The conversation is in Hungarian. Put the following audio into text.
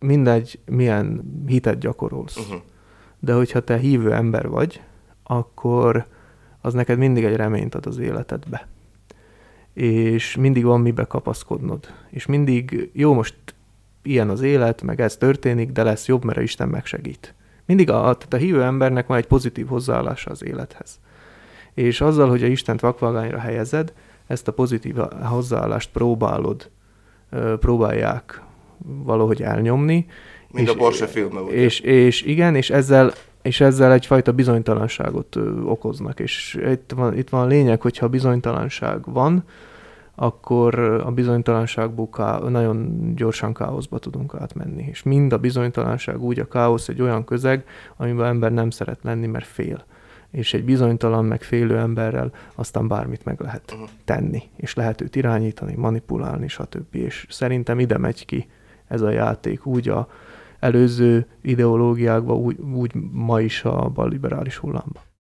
mindegy, milyen hitet gyakorolsz. Uh-huh. De hogyha te hívő ember vagy, akkor az neked mindig egy reményt ad az életedbe. És mindig van mibe kapaszkodnod. És mindig, jó, most ilyen az élet, meg ez történik, de lesz jobb, mert a Isten megsegít. Mindig a, tehát a hívő embernek van egy pozitív hozzáállása az élethez. És azzal, hogy a Istent vakvagányra helyezed, ezt a pozitív hozzáállást próbálod, próbálják valahogy elnyomni. Mint és, a Porsche filmben. És, és igen, és ezzel, és ezzel egyfajta bizonytalanságot okoznak. És itt van, itt van a lényeg, hogyha bizonytalanság van, akkor a bizonytalanságból ká- nagyon gyorsan káoszba tudunk átmenni. És mind a bizonytalanság úgy a káosz egy olyan közeg, amiben ember nem szeret lenni, mert fél. És egy bizonytalan, meg félő emberrel aztán bármit meg lehet uh-huh. tenni, és lehet őt irányítani, manipulálni, stb. És szerintem ide megy ki ez a játék úgy a előző ideológiákban, úgy, úgy ma is a balliberális hullámban.